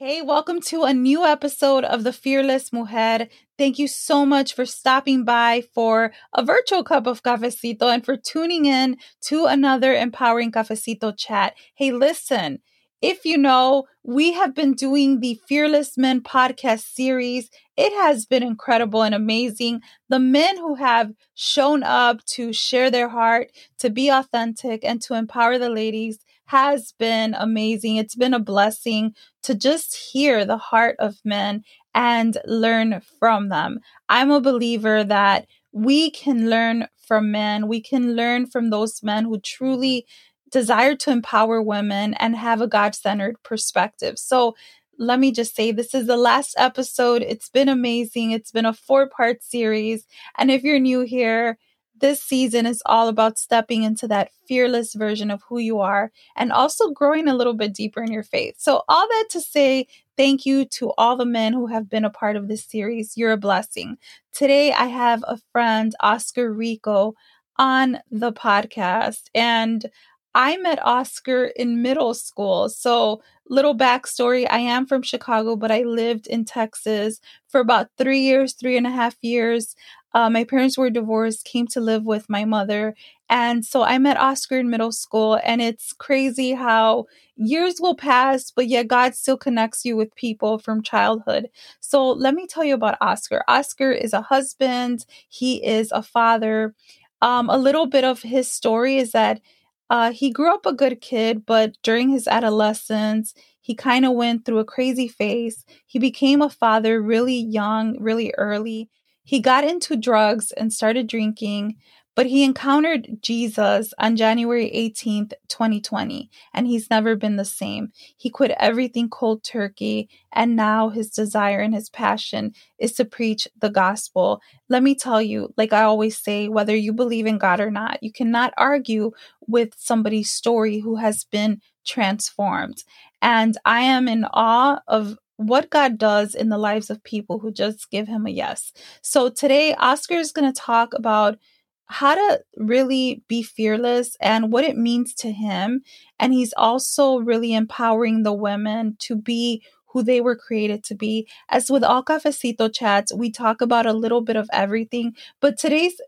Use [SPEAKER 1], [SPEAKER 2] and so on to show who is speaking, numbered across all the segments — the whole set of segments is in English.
[SPEAKER 1] Hey, welcome to a new episode of The Fearless Mujer. Thank you so much for stopping by for a virtual cup of cafecito and for tuning in to another empowering cafecito chat. Hey, listen, if you know, we have been doing the Fearless Men podcast series. It has been incredible and amazing. The men who have shown up to share their heart, to be authentic, and to empower the ladies has been amazing. It's been a blessing to just hear the heart of men and learn from them. I'm a believer that we can learn from men. We can learn from those men who truly desire to empower women and have a God centered perspective. So, let me just say this is the last episode. It's been amazing. It's been a four part series. And if you're new here, this season is all about stepping into that fearless version of who you are and also growing a little bit deeper in your faith. So, all that to say, thank you to all the men who have been a part of this series. You're a blessing. Today, I have a friend, Oscar Rico, on the podcast. And I met Oscar in middle school. So, little backstory I am from Chicago, but I lived in Texas for about three years, three and a half years. Uh, my parents were divorced, came to live with my mother. And so I met Oscar in middle school. And it's crazy how years will pass, but yet God still connects you with people from childhood. So let me tell you about Oscar. Oscar is a husband, he is a father. Um, a little bit of his story is that uh, he grew up a good kid, but during his adolescence, he kind of went through a crazy phase. He became a father really young, really early. He got into drugs and started drinking, but he encountered Jesus on January 18th, 2020, and he's never been the same. He quit everything cold turkey, and now his desire and his passion is to preach the gospel. Let me tell you, like I always say, whether you believe in God or not, you cannot argue with somebody's story who has been transformed. And I am in awe of what God does in the lives of people who just give him a yes. So today, Oscar is going to talk about how to really be fearless and what it means to him. And he's also really empowering the women to be who they were created to be. As with all cafecito chats, we talk about a little bit of everything, but today's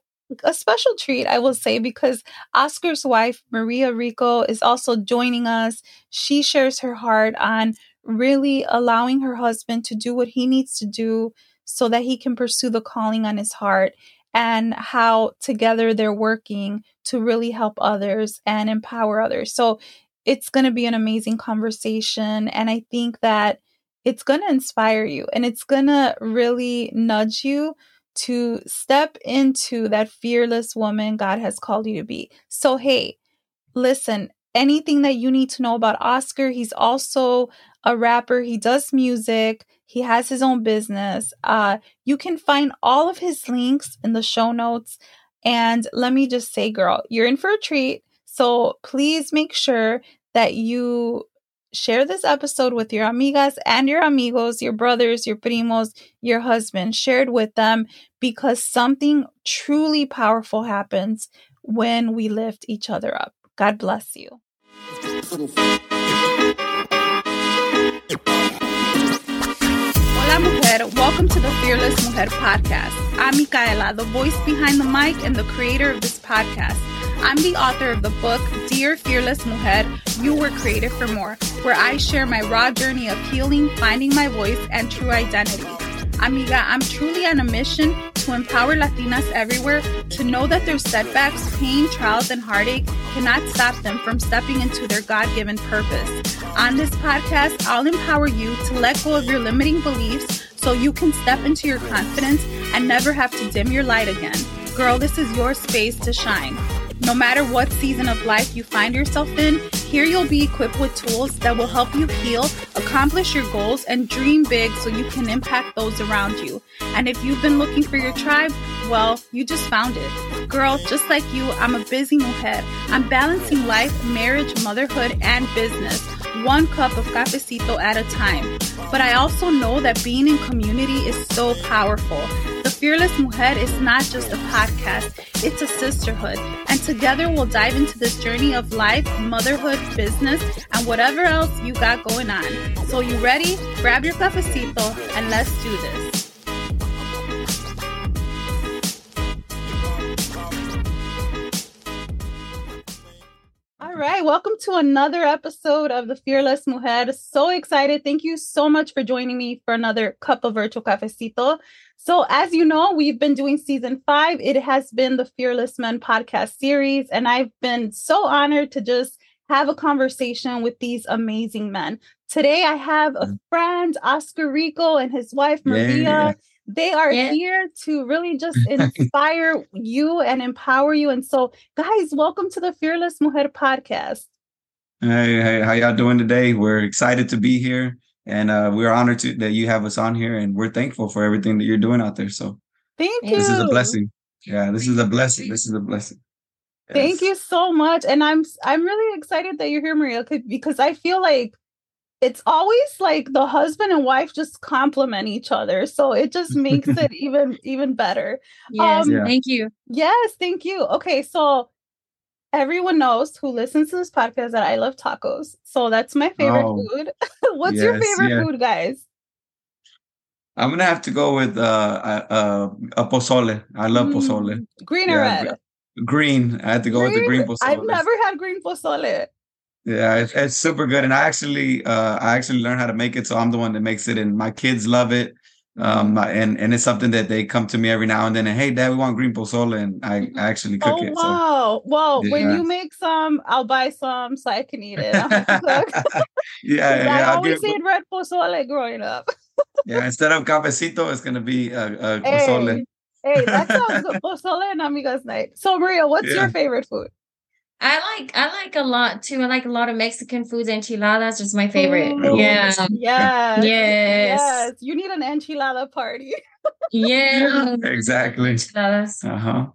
[SPEAKER 1] a special treat, I will say, because Oscar's wife, Maria Rico, is also joining us. She shares her heart on really allowing her husband to do what he needs to do so that he can pursue the calling on his heart and how together they're working to really help others and empower others. So it's going to be an amazing conversation. And I think that it's going to inspire you and it's going to really nudge you to step into that fearless woman God has called you to be. So, hey, listen, anything that you need to know about Oscar, he's also a rapper, he does music, he has his own business. Uh, you can find all of his links in the show notes. And let me just say, girl, you're in for a treat. So please make sure that you share this episode with your amigas and your amigos, your brothers, your primos, your husband. Share it with them because something truly powerful happens when we lift each other up. God bless you. Hola, mujer. Welcome to the Fearless Mujer podcast. I'm Micaela, the voice behind the mic and the creator of this podcast. I'm the author of the book, Dear Fearless Mujer, You Were Created for More, where I share my raw journey of healing, finding my voice, and true identity. Amiga, I'm truly on a mission to empower Latinas everywhere to know that their setbacks, pain, trials, and heartache cannot stop them from stepping into their God given purpose. On this podcast, I'll empower you to let go of your limiting beliefs so you can step into your confidence and never have to dim your light again. Girl, this is your space to shine. No matter what season of life you find yourself in, Here you'll be equipped with tools that will help you heal, accomplish your goals, and dream big so you can impact those around you. And if you've been looking for your tribe, well, you just found it. Girl, just like you, I'm a busy mujer. I'm balancing life, marriage, motherhood, and business, one cup of cafecito at a time. But I also know that being in community is so powerful. The Fearless Mujer is not just a podcast, it's a sisterhood. And together we'll dive into this journey of life, motherhood, business, and whatever else you got going on. So, you ready? Grab your cafecito and let's do this. Right, welcome to another episode of the Fearless Mujer. So excited. Thank you so much for joining me for another cup of virtual cafecito. So, as you know, we've been doing season five. It has been the Fearless Men podcast series, and I've been so honored to just have a conversation with these amazing men. Today, I have a mm. friend, Oscar Rico, and his wife, Maria. Yeah. They are yeah. here to really just inspire you and empower you. And so, guys, welcome to the Fearless Mujer podcast.
[SPEAKER 2] Hey, hey, how y'all doing today? We're excited to be here, and uh, we're honored to, that you have us on here, and we're thankful for everything that you're doing out there. So,
[SPEAKER 1] thank you.
[SPEAKER 2] This is a blessing. Yeah, this is a blessing. This is a blessing.
[SPEAKER 1] Yes. Thank you so much, and I'm I'm really excited that you're here, Maria, because I feel like it's always like the husband and wife just complement each other so it just makes it even even better.
[SPEAKER 3] Yes um, yeah. thank you.
[SPEAKER 1] yes thank you. Okay so everyone knows who listens to this podcast that i love tacos so that's my favorite oh, food. What's yes, your favorite yeah. food guys?
[SPEAKER 2] I'm gonna have to go with uh, uh, uh a pozole. I love mm, pozole
[SPEAKER 1] green or yeah, red?
[SPEAKER 2] green. I had to go green? with the green pozole
[SPEAKER 1] i've never had green pozole
[SPEAKER 2] yeah, it's, it's super good, and I actually, uh, I actually learned how to make it, so I'm the one that makes it, and my kids love it. Um, mm-hmm. and and it's something that they come to me every now and then, and hey, Dad, we want green pozole, and I, I actually cook
[SPEAKER 1] oh,
[SPEAKER 2] it.
[SPEAKER 1] Wow, so. well, yeah. when you make some, I'll buy some so I can eat it.
[SPEAKER 2] yeah, yeah,
[SPEAKER 1] I always give, ate red pozole growing up.
[SPEAKER 2] yeah, instead of cafecito, it's gonna be a, a pozole.
[SPEAKER 1] Hey, hey, that sounds good. Pozole and amigas night. So, Maria, what's yeah. your favorite food?
[SPEAKER 3] I like I like a lot too. I like a lot of Mexican foods. Enchiladas just my favorite. Ooh, yeah.
[SPEAKER 1] Yes.
[SPEAKER 3] Yes.
[SPEAKER 1] Yes. You need an enchilada party.
[SPEAKER 3] yeah.
[SPEAKER 2] Exactly. Enchiladas. Uh-huh.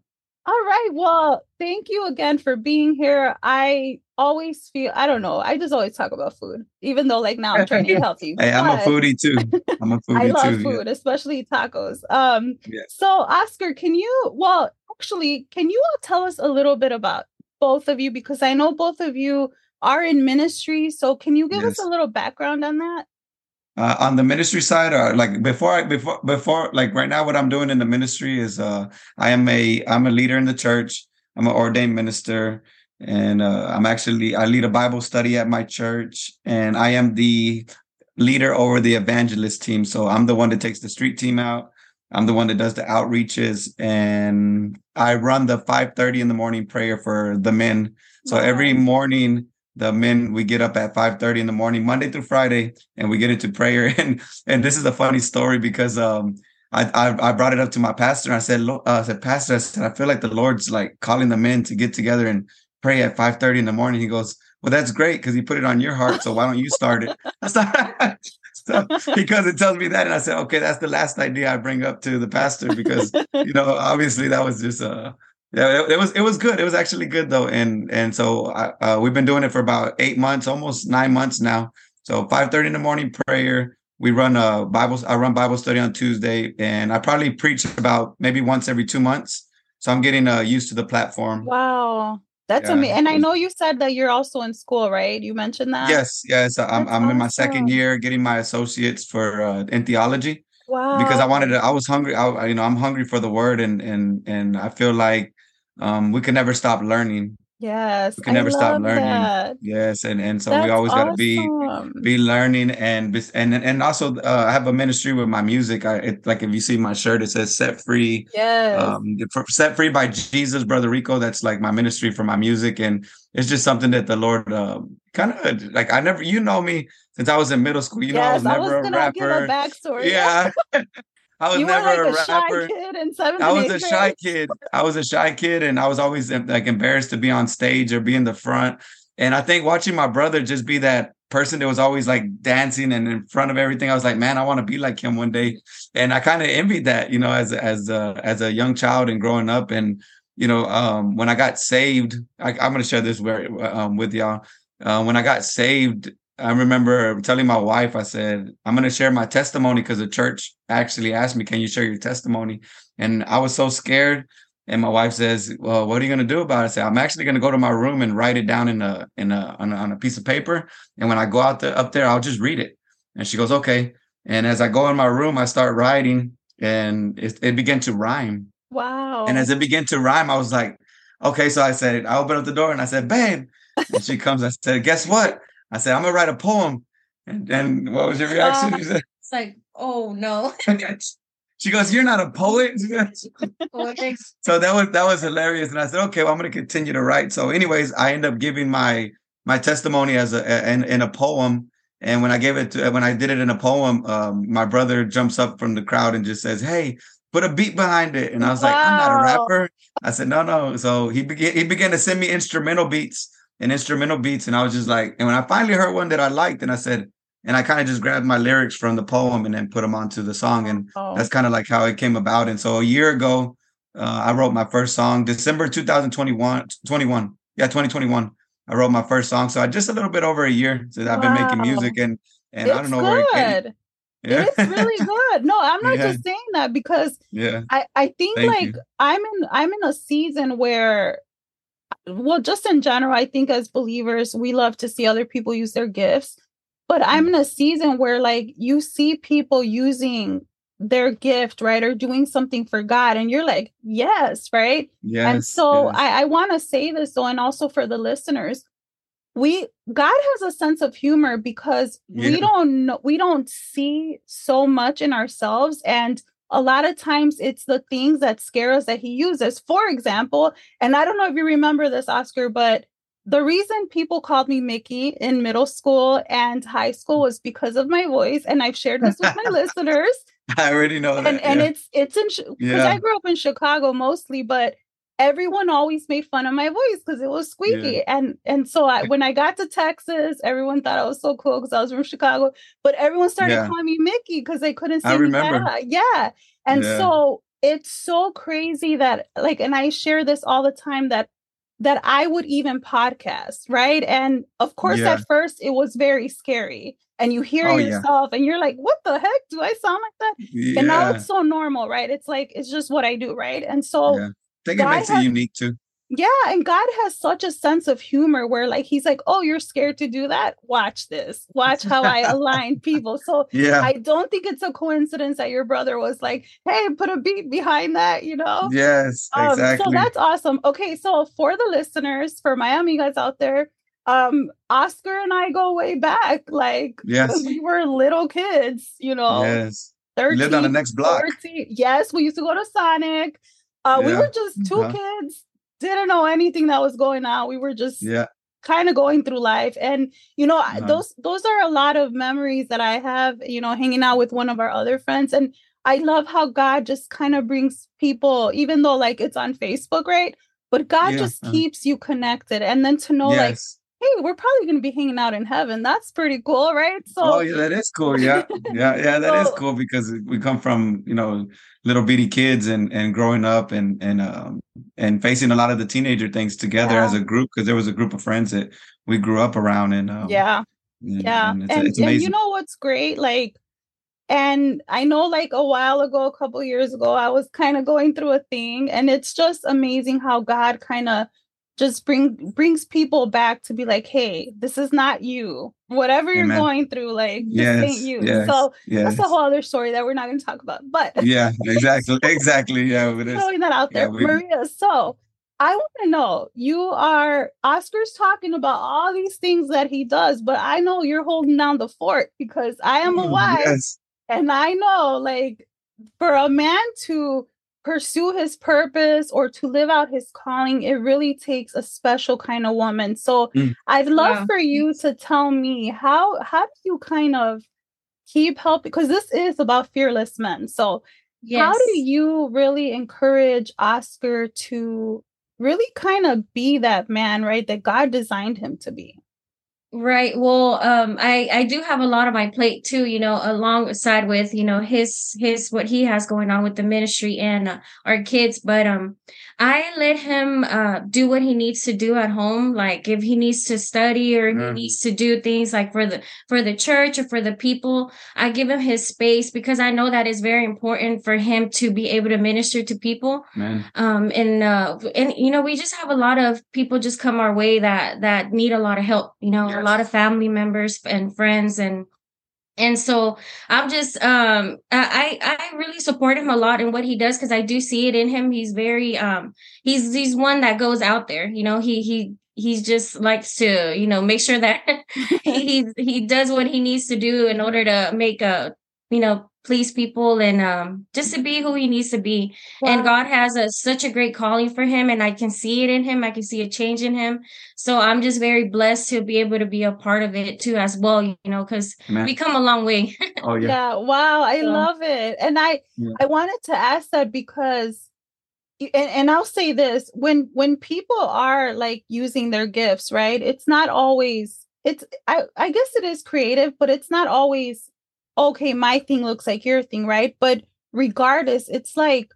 [SPEAKER 1] All right. Well, thank you again for being here. I always feel I don't know. I just always talk about food, even though like now I'm trying to be healthy.
[SPEAKER 2] hey, I'm a foodie too. I'm a foodie I
[SPEAKER 1] love too, food, yeah. especially tacos. Um yes. so Oscar, can you well actually can you all tell us a little bit about both of you because I know both of you are in ministry. So can you give yes. us a little background on that?
[SPEAKER 2] Uh, on the ministry side, or like before, I before before like right now, what I'm doing in the ministry is uh, I am a I'm a leader in the church. I'm an ordained minister, and uh, I'm actually I lead a Bible study at my church, and I am the leader over the evangelist team. So I'm the one that takes the street team out. I'm the one that does the outreaches and I run the 5:30 in the morning prayer for the men. So wow. every morning the men we get up at 5:30 in the morning Monday through Friday and we get into prayer and and this is a funny story because um I, I, I brought it up to my pastor. I said, uh, I said, Pastor, I said, I feel like the Lord's like calling the men to get together and pray at 5:30 in the morning. He goes, Well, that's great because he put it on your heart. So why don't you start it? so, because it tells me that, and I said, okay, that's the last idea I bring up to the pastor because you know, obviously that was just uh yeah, it, it, was it was good. It was actually good though, and and so I, uh, we've been doing it for about eight months, almost nine months now. So five thirty in the morning prayer. We run a Bible. I run Bible study on Tuesday, and I probably preach about maybe once every two months. So I'm getting uh, used to the platform.
[SPEAKER 1] Wow. That's yeah. amazing. And I know you said that you're also in school, right? You mentioned that.
[SPEAKER 2] Yes, yes. I'm I'm awesome. in my second year, getting my associates for uh, in theology.
[SPEAKER 1] Wow.
[SPEAKER 2] Because I wanted to. I was hungry. I, you know, I'm hungry for the word, and and and I feel like um, we can never stop learning.
[SPEAKER 1] Yes,
[SPEAKER 2] we can never stop learning. That. Yes, and and so That's we always got to be be learning and and and also uh, I have a ministry with my music. I it, like if you see my shirt, it says "Set Free."
[SPEAKER 1] Yes,
[SPEAKER 2] um, set free by Jesus, brother Rico. That's like my ministry for my music, and it's just something that the Lord uh, kind of like. I never, you know me since I was in middle school. You yes, know, I was never I was a rapper.
[SPEAKER 1] Give a backstory.
[SPEAKER 2] Yeah. I was
[SPEAKER 1] you
[SPEAKER 2] never
[SPEAKER 1] like a, a rapper. kid in seventh
[SPEAKER 2] I was a shy kid. I was a shy kid, and I was always like embarrassed to be on stage or be in the front. And I think watching my brother just be that person that was always like dancing and in front of everything, I was like, man, I want to be like him one day. And I kind of envied that, you know, as as a, as a young child and growing up. And you know, um, when I got saved, I, am going to share this very, um, with y'all. Uh, when I got saved, I remember telling my wife, I said, I'm going to share my testimony because the church actually asked me, Can you share your testimony? And I was so scared. And my wife says, "Well, what are you going to do about it?" I say, "I'm actually going to go to my room and write it down in a in a on, a on a piece of paper. And when I go out the, up there, I'll just read it." And she goes, "Okay." And as I go in my room, I start writing, and it, it began to rhyme.
[SPEAKER 1] Wow!
[SPEAKER 2] And as it began to rhyme, I was like, "Okay." So I said, I opened up the door and I said, "Babe," and she comes. I said, "Guess what?" I said, "I'm gonna write a poem." And then what was your reaction? Uh,
[SPEAKER 3] it's like, "Oh no."
[SPEAKER 2] She goes, "You're not a poet." so that was that was hilarious, and I said, "Okay, well, I'm going to continue to write." So, anyways, I end up giving my my testimony as a, in, in a poem, and when I gave it to when I did it in a poem, um, my brother jumps up from the crowd and just says, "Hey, put a beat behind it." And I was wow. like, "I'm not a rapper." I said, "No, no." So he began he began to send me instrumental beats and instrumental beats, and I was just like, and when I finally heard one that I liked, and I said, and I kind of just grabbed my lyrics from the poem and then put them onto the song, and oh. that's kind of like how it came about. And so a year ago, uh, I wrote my first song, December 2021, 21, yeah, 2021. I wrote my first song, so I just a little bit over a year that I've wow. been making music, and and
[SPEAKER 1] it's
[SPEAKER 2] I don't know
[SPEAKER 1] good. where it yeah. It's really good. No, I'm not yeah. just saying that because
[SPEAKER 2] yeah,
[SPEAKER 1] I I think Thank like you. I'm in I'm in a season where well, just in general, I think as believers, we love to see other people use their gifts. But I'm mm. in a season where like you see people using their gift, right? Or doing something for God. And you're like, yes, right?
[SPEAKER 2] Yes.
[SPEAKER 1] And so
[SPEAKER 2] yes.
[SPEAKER 1] I, I want to say this though, and also for the listeners, we God has a sense of humor because yeah. we don't know we don't see so much in ourselves. And a lot of times it's the things that scare us that he uses. For example, and I don't know if you remember this, Oscar, but the reason people called me Mickey in middle school and high school was because of my voice, and I've shared this with my listeners.
[SPEAKER 2] I already know that.
[SPEAKER 1] And, and it's it's in because yeah. I grew up in Chicago mostly, but everyone always made fun of my voice because it was squeaky. Yeah. And and so I, when I got to Texas, everyone thought I was so cool because I was from Chicago, but everyone started calling me Mickey because they couldn't see
[SPEAKER 2] I remember.
[SPEAKER 1] me. Yeah. And so it's so crazy that like, and I share this all the time that that I would even podcast, right? And of course, yeah. at first it was very scary. And you hear oh, yourself yeah. and you're like, what the heck? Do I sound like that? Yeah. And now it's so normal, right? It's like, it's just what I do, right? And so
[SPEAKER 2] think it makes it unique too.
[SPEAKER 1] Yeah, and God has such a sense of humor where like he's like, "Oh, you're scared to do that? Watch this. Watch how I align people." So,
[SPEAKER 2] yeah.
[SPEAKER 1] I don't think it's a coincidence that your brother was like, "Hey, put a beat behind that," you know?
[SPEAKER 2] Yes, exactly.
[SPEAKER 1] Um, so that's awesome. Okay, so for the listeners, for my amigas out there, um Oscar and I go way back. Like
[SPEAKER 2] yes.
[SPEAKER 1] we were little kids, you know.
[SPEAKER 2] Yes. 13, lived on the next block.
[SPEAKER 1] 14. Yes, we used to go to Sonic. Uh, yeah. we were just 2 uh-huh. kids didn't know anything that was going on. We were just
[SPEAKER 2] yeah
[SPEAKER 1] kind of going through life and you know uh-huh. those those are a lot of memories that i have you know hanging out with one of our other friends and i love how god just kind of brings people even though like it's on facebook right but god yeah. just uh-huh. keeps you connected and then to know yes. Hey we're probably going to be hanging out in heaven. That's pretty cool right?
[SPEAKER 2] So oh yeah that is cool. Yeah. Yeah yeah that so, is cool because we come from you know little bitty kids and and growing up and and um and facing a lot of the teenager things together yeah. as a group because there was a group of friends that we grew up around and um,
[SPEAKER 1] yeah. and, yeah. and, it's, and, it's and you know what's great? Like and i know like a while ago a couple years ago i was kind of going through a thing and it's just amazing how god kind of just bring brings people back to be like, hey, this is not you. Whatever Amen. you're going through, like this yes, ain't you.
[SPEAKER 2] Yes,
[SPEAKER 1] so
[SPEAKER 2] yes.
[SPEAKER 1] that's a whole other story that we're not going to talk about. But
[SPEAKER 2] yeah, exactly, exactly. Yeah,
[SPEAKER 1] throwing that out there, yeah, we... Maria. So I want to know you are Oscar's talking about all these things that he does, but I know you're holding down the fort because I am a mm, wife, and I know like for a man to pursue his purpose or to live out his calling, it really takes a special kind of woman. So mm. I'd love wow. for you to tell me how how do you kind of keep helping because this is about fearless men. So yes. how do you really encourage Oscar to really kind of be that man, right? That God designed him to be.
[SPEAKER 3] Right. Well, um, I I do have a lot on my plate too. You know, alongside with you know his his what he has going on with the ministry and uh, our kids. But um, I let him uh do what he needs to do at home. Like if he needs to study or mm. he needs to do things like for the for the church or for the people, I give him his space because I know that is very important for him to be able to minister to people. Man. Um, and uh, and you know, we just have a lot of people just come our way that that need a lot of help. You know. Yes lot of family members and friends and and so i'm just um i i really support him a lot in what he does because i do see it in him. He's very um he's he's one that goes out there you know he he he's just likes to you know make sure that he he does what he needs to do in order to make a you know please people and um, just to be who he needs to be. Wow. And God has a, such a great calling for him, and I can see it in him. I can see a change in him. So I'm just very blessed to be able to be a part of it too, as well. You know, because we come a long way.
[SPEAKER 1] oh yeah. Yeah. Wow. I so. love it, and I yeah. I wanted to ask that because. And, and I'll say this when when people are like using their gifts right it's not always it's I, I guess it is creative but it's not always okay, my thing looks like your thing, right? But regardless, it's like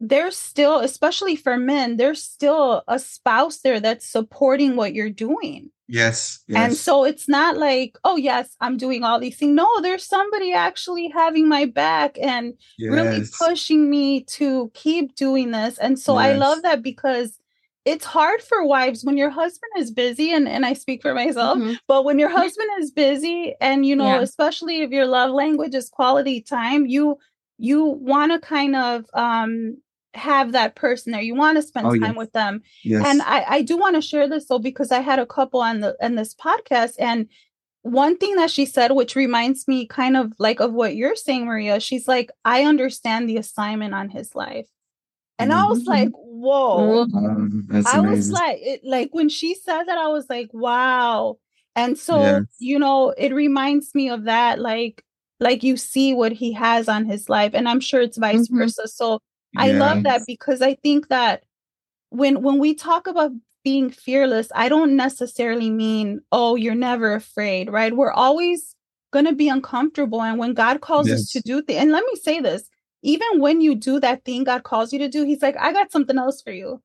[SPEAKER 1] there's still, especially for men, there's still a spouse there that's supporting what you're doing.
[SPEAKER 2] Yes,
[SPEAKER 1] yes. And so it's not like, oh, yes, I'm doing all these things. No, there's somebody actually having my back and yes. really pushing me to keep doing this. And so yes. I love that because it's hard for wives when your husband is busy and, and i speak for myself mm-hmm. but when your husband is busy and you know yeah. especially if your love language is quality time you you want to kind of um have that person there you want to spend oh, time with them yes. and i i do want to share this though because i had a couple on the in this podcast and one thing that she said which reminds me kind of like of what you're saying maria she's like i understand the assignment on his life and mm-hmm. I was like, whoa. Um, I amazing. was like, it, like when she said that, I was like, wow. And so, yes. you know, it reminds me of that, like, like you see what he has on his life. And I'm sure it's vice mm-hmm. versa. So yes. I love that because I think that when when we talk about being fearless, I don't necessarily mean, oh, you're never afraid, right? We're always gonna be uncomfortable. And when God calls yes. us to do things, and let me say this, even when you do that thing God calls you to do, He's like, I got something else for you.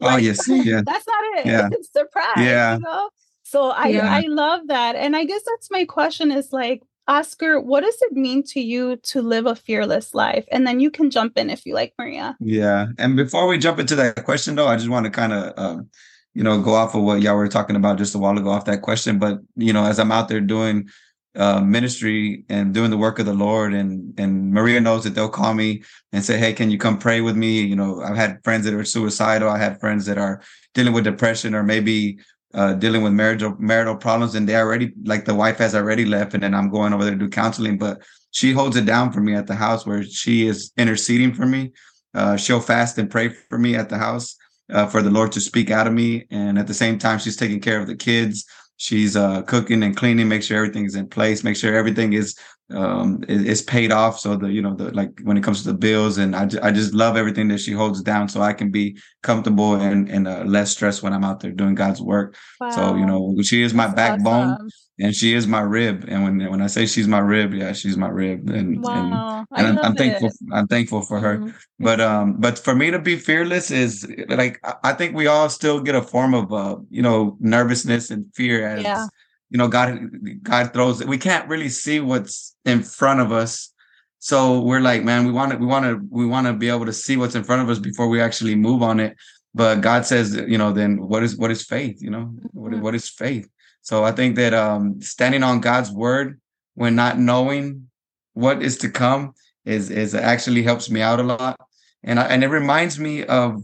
[SPEAKER 2] Oh, like, oh yes, yeah.
[SPEAKER 1] that's not it. Yeah. It's surprise. Yeah. You know? So I yeah. I love that, and I guess that's my question is like, Oscar, what does it mean to you to live a fearless life? And then you can jump in if you like, Maria.
[SPEAKER 2] Yeah, and before we jump into that question, though, I just want to kind of. Um, you know, go off of what y'all were talking about just a while ago off that question. But, you know, as I'm out there doing uh, ministry and doing the work of the Lord. And and Maria knows that they'll call me and say, "Hey, can you come pray with me?" You know, I've had friends that are suicidal. I had friends that are dealing with depression or maybe uh, dealing with marital marital problems, and they already like the wife has already left, and then I'm going over there to do counseling. But she holds it down for me at the house where she is interceding for me. Uh, she'll fast and pray for me at the house uh, for the Lord to speak out of me, and at the same time, she's taking care of the kids she's uh, cooking and cleaning, make sure everything's in place, make sure everything is um, is, paid off. So the you know the like when it comes to the bills, and I, I just love everything that she holds down, so I can be comfortable and and uh, less stressed when I'm out there doing God's work. Wow. So you know she is my That's backbone. Awesome and she is my rib. And when when I say she's my rib, yeah, she's my rib. And wow. and, and I'm, I'm thankful. I'm thankful for her. Mm-hmm. But um, but for me to be fearless is like I think we all still get a form of uh, you know, nervousness and fear as yeah. You know, God God throws it. We can't really see what's in front of us. So we're like, man, we want to we want to we want to be able to see what's in front of us before we actually move on it. But God says, you know, then what is what is faith? You know, what, mm-hmm. what is faith? So I think that um, standing on God's word when not knowing what is to come is is actually helps me out a lot, and I, and it reminds me of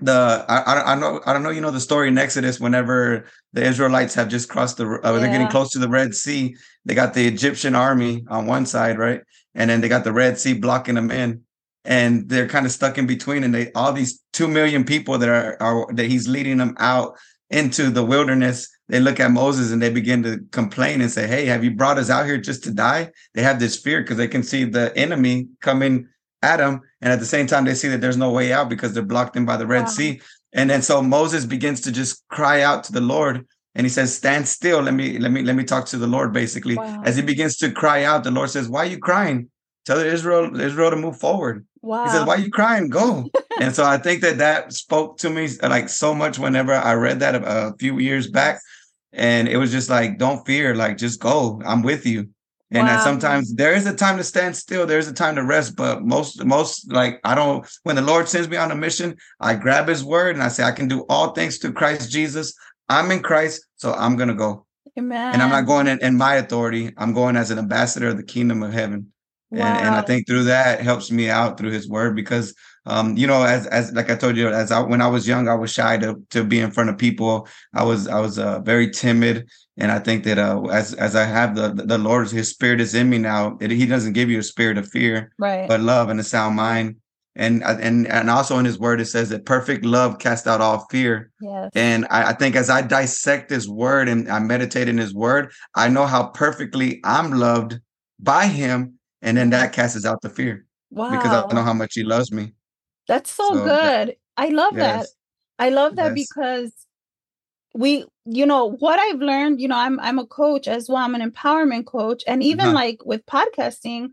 [SPEAKER 2] the I, I know I don't know you know the story in Exodus whenever the Israelites have just crossed the uh, yeah. they're getting close to the Red Sea they got the Egyptian army on one side right and then they got the Red Sea blocking them in and they're kind of stuck in between and they all these two million people that are, are that he's leading them out into the wilderness they look at Moses and they begin to complain and say, Hey, have you brought us out here just to die? They have this fear because they can see the enemy coming Adam, and at the same time they see that there's no way out because they're blocked in by the Red
[SPEAKER 1] Wow.
[SPEAKER 2] Sea. And then so Moses begins to just cry out to the Lord, and he says, "Stand still. Let me let me let me talk to the Lord." Basically,
[SPEAKER 1] Wow.
[SPEAKER 2] as he begins to cry out, the Lord says, "Why are you crying? Tell Israel Israel to move forward."
[SPEAKER 1] Wow.
[SPEAKER 2] He says, "Why are you crying? Go." and so I think that that spoke to me like so much whenever I read that a, a few years back, and it was just like, "Don't fear, like just go. I'm with you." And
[SPEAKER 1] Wow.
[SPEAKER 2] sometimes there is a time to stand still, there's a time to rest, but most most like I don't. When the Lord sends me on a mission, I grab His word and I say, "I can do all things through Christ Jesus." I'm in Christ, so I'm gonna go,
[SPEAKER 1] Amen.
[SPEAKER 2] and I'm not going in, in my authority. I'm going as an ambassador of the kingdom of heaven and, and I think through that helps me out through his word because um you know as as like I told you as I when I was young I was shy to to be in front of people I was I was uh, very timid and I think that uh as as I have the the Lord's his spirit is in me now it, he doesn't give you a spirit of fear
[SPEAKER 1] Right.
[SPEAKER 2] but love and a sound mind and and and also in his word it says that perfect love casts out all fear
[SPEAKER 1] yes.
[SPEAKER 2] and I, I think as I dissect his word and I meditate in his word, I know how perfectly I'm loved by him. And then that casts out the fear
[SPEAKER 1] wow.
[SPEAKER 2] because I know how much he loves me.
[SPEAKER 1] That's so,
[SPEAKER 2] So, that-
[SPEAKER 1] good. I love that. I love that
[SPEAKER 2] Yes.
[SPEAKER 1] because we, you know, what I've learned, you know, I'm I'm a coach as well. I'm an empowerment coach. And even
[SPEAKER 2] Uh-huh.
[SPEAKER 1] like with podcasting,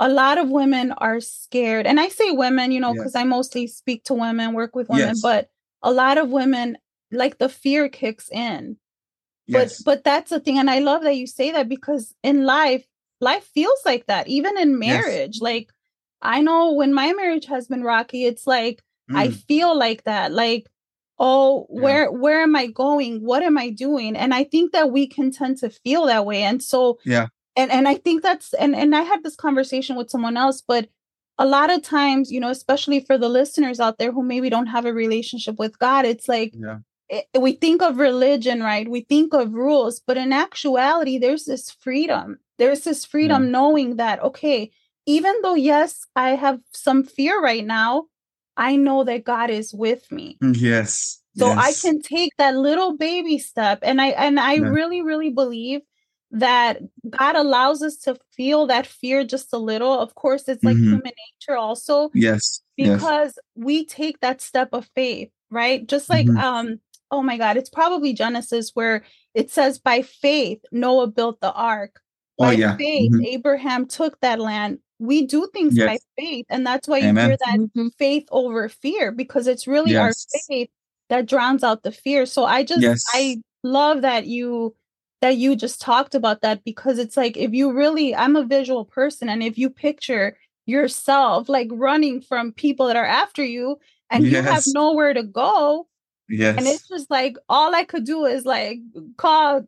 [SPEAKER 1] a lot of women are scared. And I say women, you know,
[SPEAKER 2] Yes.
[SPEAKER 1] because I mostly speak to women, work with women,
[SPEAKER 2] Yes.
[SPEAKER 1] but a lot of women like the fear kicks in.
[SPEAKER 2] Yes.
[SPEAKER 1] But but that's the thing. And I love that you say that because in life, life feels like that, even in
[SPEAKER 2] Yes.
[SPEAKER 1] marriage. Like I know when my marriage has been rocky, it's like I
[SPEAKER 2] Mm,
[SPEAKER 1] feel like that. Like, oh,
[SPEAKER 2] Yeah.
[SPEAKER 1] where where am I going? What am I doing? And I think that we can tend to feel that way. And so
[SPEAKER 2] Yeah.
[SPEAKER 1] and and I think that's and and I had this conversation with someone else, but a lot of times, you know, especially for the listeners out there who maybe don't have a relationship with God, it's like
[SPEAKER 2] yeah.
[SPEAKER 1] it, we think of religion, right? We think of rules, but in actuality, there's this freedom. There's this freedom knowing that, okay, even though, yes, I have some fear right now, I know that God is with me.
[SPEAKER 2] Yes.
[SPEAKER 1] So I can take that little baby step. And I and I
[SPEAKER 2] Yeah.
[SPEAKER 1] really, really believe that God allows us to feel that fear just a little. Of course, it's like
[SPEAKER 2] Mhm.
[SPEAKER 1] human nature also
[SPEAKER 2] Yes. Yes.
[SPEAKER 1] because we take that step of faith right just like
[SPEAKER 2] Mhm.
[SPEAKER 1] um oh my god it's probably genesis where it says by faith noah built the ark
[SPEAKER 2] Oh
[SPEAKER 1] by
[SPEAKER 2] yeah.
[SPEAKER 1] faith
[SPEAKER 2] Mhm.
[SPEAKER 1] abraham took that land we do things by faith and that's why you
[SPEAKER 2] Amen.
[SPEAKER 1] hear that
[SPEAKER 3] Mhm.
[SPEAKER 1] faith over fear because it's really our faith that drowns out the fear so i just
[SPEAKER 2] Yes.
[SPEAKER 1] i love that you that you just talked about that because it's like if you really i'm a visual person and if you picture yourself like running from people that are after you and you have nowhere to go
[SPEAKER 2] Yes.
[SPEAKER 1] and it's just like all i could do is like call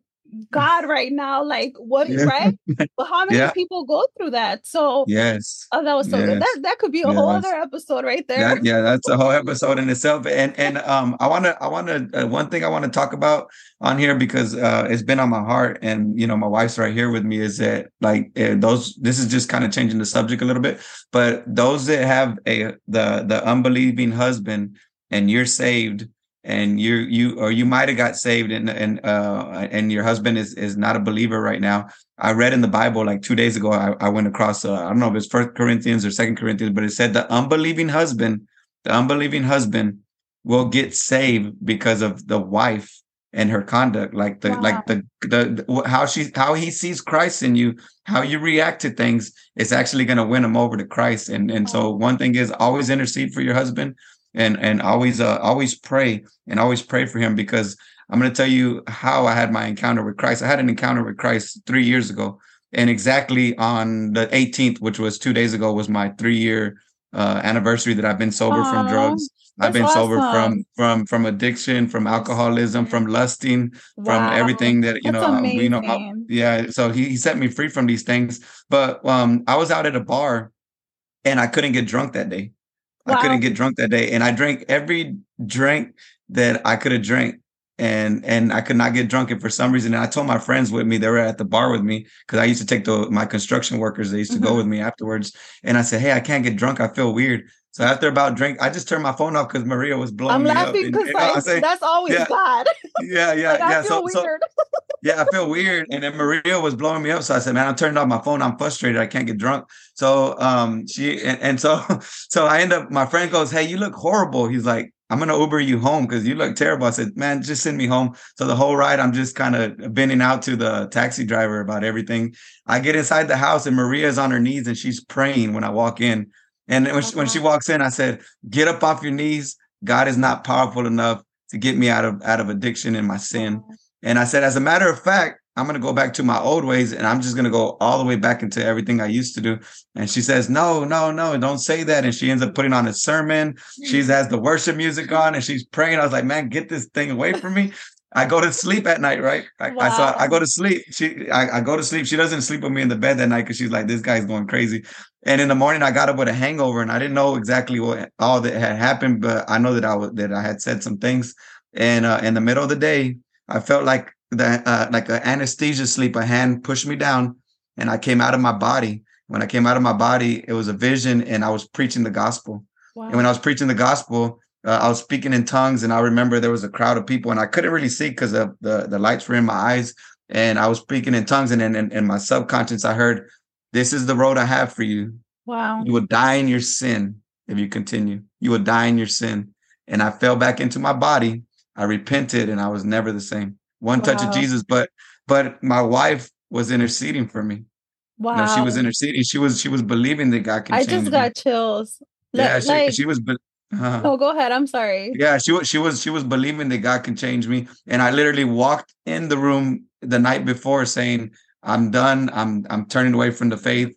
[SPEAKER 1] god right now like what
[SPEAKER 2] Yeah.
[SPEAKER 1] right but how many
[SPEAKER 2] Yeah.
[SPEAKER 1] people go through that so
[SPEAKER 2] Yes.
[SPEAKER 1] oh that was so good that that could be a whole other episode right there
[SPEAKER 2] That, yeah, that's a whole episode in itself. And and um, I want to I want to uh, one thing I want to talk about on here because uh, it's been on my heart, and you know my wife's right here with me. Is that like uh, those? This is just kind of changing the subject a little bit, but those that have a the the unbelieving husband and you're saved. And you you or you might have got saved and and uh and your husband is is not a believer right now. I read in the Bible like two days ago. I, I went across uh, I don't know if it's First Corinthians or Second Corinthians, but it said the unbelieving husband, the unbelieving husband will get saved because of the wife and her conduct, like the like the, the the how she how he sees Christ in you, how you react to things is actually going to win him over to Christ. And and so one thing is always intercede for your husband, and and always uh, always pray and always pray for him because I'm going to tell you how I had my encounter with Christ. I had an encounter with Christ three years ago, and exactly on the 18th, which was two days ago, was my three year uh, anniversary that I've been sober from
[SPEAKER 1] Aw,
[SPEAKER 2] drugs. I've been sober from
[SPEAKER 1] awesome.
[SPEAKER 2] from from addiction, from alcoholism, from lusting, from everything that you
[SPEAKER 1] That's
[SPEAKER 2] know. uh, you know,
[SPEAKER 1] amazing.
[SPEAKER 2] yeah. So he, he set me free from these things. But um, I was out at a bar, and I couldn't get drunk that day. I couldn't get drunk that day, and I drank every drink that I could have drank. and and I could not get drunk. And for some reason, and I told my friends with me, they were at the bar with me because I used to take the my construction workers. They used to mm-hmm. go with me afterwards, and I said, "Hey, I can't get drunk. I feel weird." So after about drink, I just turned my phone off because Maria was blowing up. I'm laughing
[SPEAKER 1] because like, that's always
[SPEAKER 2] yeah,
[SPEAKER 1] God.
[SPEAKER 2] Yeah, yeah, like, yeah. so, so yeah, I feel weird. And then Maria was blowing me up. So I said, man, I'm turning off my phone. I'm frustrated. I can't get drunk. So um she and, and so so I end up my friend goes, Hey, you look horrible. He's like, I'm gonna Uber you home because you look terrible. I said, man, just send me home. So the whole ride, I'm just kind of bending out to the taxi driver about everything. I get inside the house and Maria's on her knees and she's praying when I walk in. And when, she, when she uh-huh. walks in, I said, "Get up off your knees. God is not powerful enough to get me out of out of addiction and my sin." Uh-huh. And I said, as a matter of fact, I'm going to go back to my old ways and I'm just going to go all the way back into everything I used to do. And she says, no, no, no, don't say that. And she ends up putting on a sermon. She has the worship music on and she's praying. I was like, man, get this thing away from me. I go to sleep at night, right? I, wow. I saw I go to sleep. She I, I, go to sleep. She doesn't sleep with me in the bed that night because she's like, this guy's going crazy. And in the morning I got up with a hangover and I didn't know exactly what all that had happened, but I know that I was that I had said some things. And uh, in the middle of the day, I felt like the uh, like an anesthesia sleep. A hand pushed me down and I came out of my body. When I came out of my body, it was a vision and I was preaching the gospel. Wow. And when I was preaching the gospel, uh, I was speaking in tongues, and I remember there was a crowd of people, and I couldn't really see because the, the, the lights were in my eyes. And I was speaking in tongues, and then in, in my subconscious, I heard, "This is the road I have for you.
[SPEAKER 1] Wow!
[SPEAKER 2] You will die in your sin if you continue. You will die in your sin." And I fell back into my body. I repented, and I was never the same. One wow. touch of Jesus, but but my wife was interceding for me. Wow! You know, she was interceding. She was she was believing that God can.
[SPEAKER 1] I just got me. chills.
[SPEAKER 2] Yeah, like, she, she was.
[SPEAKER 1] Uh, oh, go ahead. I'm sorry.
[SPEAKER 2] Yeah, she was she was she was believing that God can change me, and I literally walked in the room the night before saying, "I'm done. I'm I'm turning away from the faith."